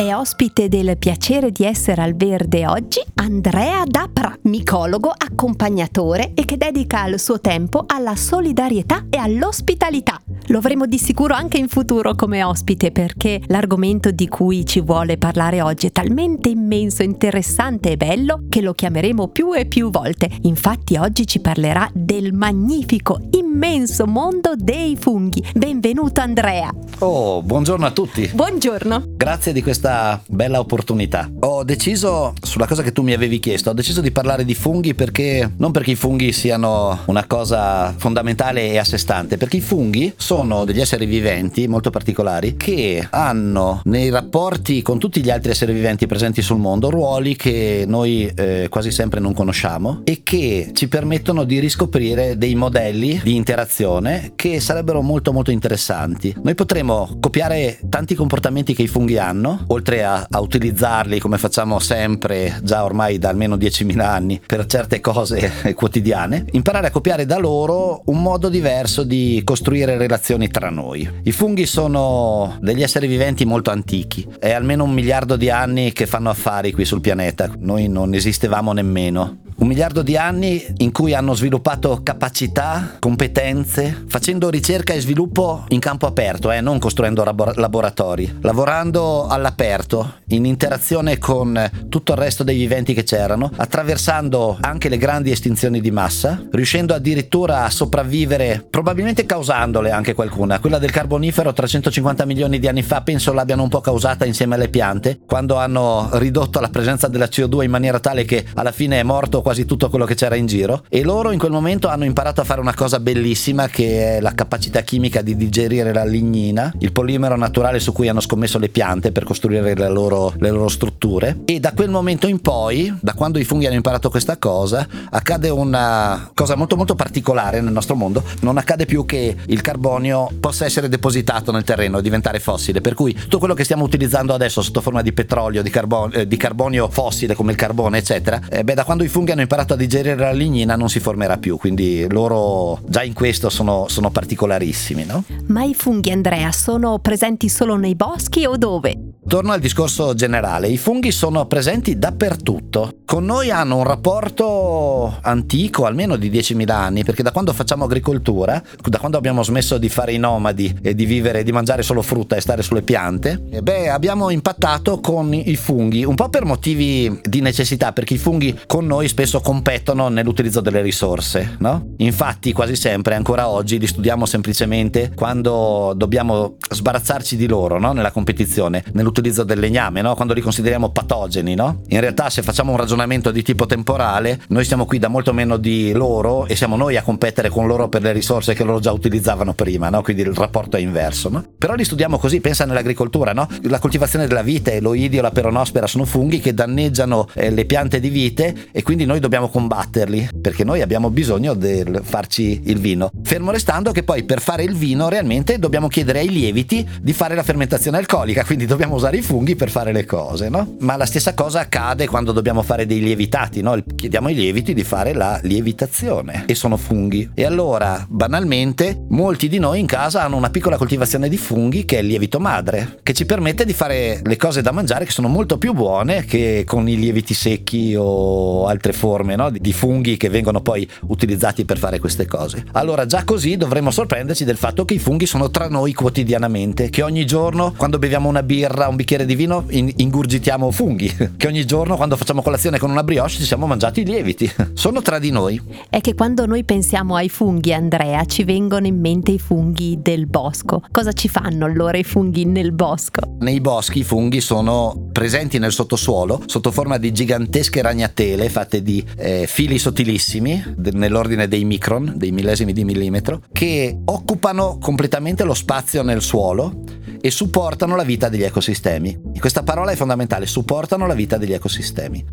È ospite del piacere di essere al verde oggi Andrea Dapra, micologo, accompagnatore e che dedica il suo tempo alla solidarietà e all'ospitalità. Lo avremo di sicuro anche in futuro come ospite perché l'argomento di cui ci vuole parlare oggi è talmente immenso, interessante e bello che lo chiameremo più e più volte. Infatti oggi ci parlerà del magnifico, immenso mondo dei funghi. Benvenuto Andrea. Oh, buongiorno a tutti. Buongiorno. Grazie di questa bella opportunità. Ho deciso, sulla cosa che tu mi avevi chiesto, ho deciso di parlare di funghi perché non perché i funghi siano una cosa fondamentale e a sé stante, perché i funghi sono sono degli esseri viventi molto particolari che hanno nei rapporti con tutti gli altri esseri viventi presenti sul mondo ruoli che noi eh, quasi sempre non conosciamo e che ci permettono di riscoprire dei modelli di interazione che sarebbero molto molto interessanti. Noi potremmo copiare tanti comportamenti che i funghi hanno, oltre a, a utilizzarli come facciamo sempre già ormai da almeno 10.000 anni per certe cose quotidiane, imparare a copiare da loro un modo diverso di costruire relazioni tra noi. I funghi sono degli esseri viventi molto antichi, è almeno un miliardo di anni che fanno affari qui sul pianeta, noi non esistevamo nemmeno. Un miliardo di anni in cui hanno sviluppato capacità, competenze, facendo ricerca e sviluppo in campo aperto, eh, non costruendo laboratori, lavorando all'aperto, in interazione con tutto il resto dei viventi che c'erano, attraversando anche le grandi estinzioni di massa, riuscendo addirittura a sopravvivere, probabilmente causandole anche qualcuna. Quella del carbonifero 350 milioni di anni fa penso l'abbiano un po' causata insieme alle piante, quando hanno ridotto la presenza della CO2 in maniera tale che alla fine è morto quasi tutto quello che c'era in giro. E loro in quel momento hanno imparato a fare una cosa bellissima che è la capacità chimica di digerire la lignina, il polimero naturale su cui hanno scommesso le piante per costruire le loro, le loro strutture. E da quel momento in poi, da quando i funghi hanno imparato questa cosa, accade una cosa molto molto particolare nel nostro mondo, non accade più che il carbonio possa essere depositato nel terreno e diventare fossile, per cui tutto quello che stiamo utilizzando adesso sotto forma di petrolio, di, carbon- eh, di carbonio fossile come il carbone eccetera, eh, beh da quando i funghi hanno hanno imparato a digerire la lignina non si formerà più, quindi loro già in questo sono, sono particolarissimi. No? Ma i funghi, Andrea, sono presenti solo nei boschi o dove? Torno al discorso generale, i funghi sono presenti dappertutto. Con noi hanno un rapporto antico, almeno di 10.000 anni, perché da quando facciamo agricoltura, da quando abbiamo smesso di fare i nomadi e di vivere, di mangiare solo frutta e stare sulle piante, eh beh, abbiamo impattato con i funghi, un po' per motivi di necessità, perché i funghi con noi spesso competono nell'utilizzo delle risorse, no? Infatti, quasi sempre, ancora oggi, li studiamo semplicemente quando dobbiamo sbarazzarci di loro, no? Nella competizione, nell'utilizzo l'utilizzo del legname, no? quando li consideriamo patogeni. No? In realtà se facciamo un ragionamento di tipo temporale, noi siamo qui da molto meno di loro e siamo noi a competere con loro per le risorse che loro già utilizzavano prima, no? quindi il rapporto è inverso. No? Però li studiamo così, pensa nell'agricoltura, la coltivazione della vite, l'oidio, la peronospera sono funghi che danneggiano eh, le piante di vite e quindi noi dobbiamo combatterli perché noi abbiamo bisogno di farci il vino. Fermo restando che poi per fare il vino realmente dobbiamo chiedere ai lieviti di fare la fermentazione alcolica, quindi dobbiamo usare i funghi per fare le cose, no? Ma la stessa cosa accade quando dobbiamo fare dei lievitati, no? Chiediamo ai lieviti di fare la lievitazione e sono funghi. E allora, banalmente, molti di noi in casa hanno una piccola coltivazione di funghi che è il lievito madre, che ci permette di fare le cose da mangiare che sono molto più buone che con i lieviti secchi o altre forme no? di funghi che vengono poi utilizzati per fare queste cose. Allora, già così dovremmo sorprenderci del fatto che i funghi sono tra noi quotidianamente, che ogni giorno quando beviamo una birra un bicchiere di vino ingurgitiamo funghi, che ogni giorno quando facciamo colazione con una brioche ci siamo mangiati i lieviti. Sono tra di noi. È che quando noi pensiamo ai funghi, Andrea, ci vengono in mente i funghi del bosco. Cosa ci fanno allora i funghi nel bosco? Nei boschi i funghi sono presenti nel sottosuolo sotto forma di gigantesche ragnatele fatte di eh, fili sottilissimi, nell'ordine dei micron, dei millesimi di millimetro, che occupano completamente lo spazio nel suolo e supportano la vita degli ecosistemi. Questa parola è fondamentale, supportano la vita degli ecosistemi.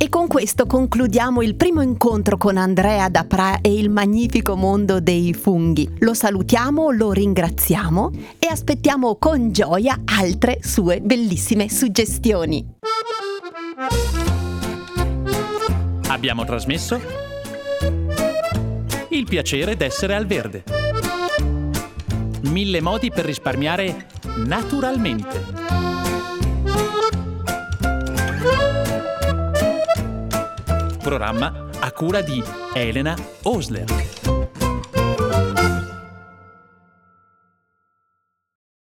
E con questo concludiamo il primo incontro con Andrea Dapra e il magnifico mondo dei funghi. Lo salutiamo, lo ringraziamo e aspettiamo con gioia altre sue bellissime suggestioni. Abbiamo trasmesso Il piacere d'essere al verde. Mille modi per risparmiare naturalmente. Programma a cura di Elena Osler.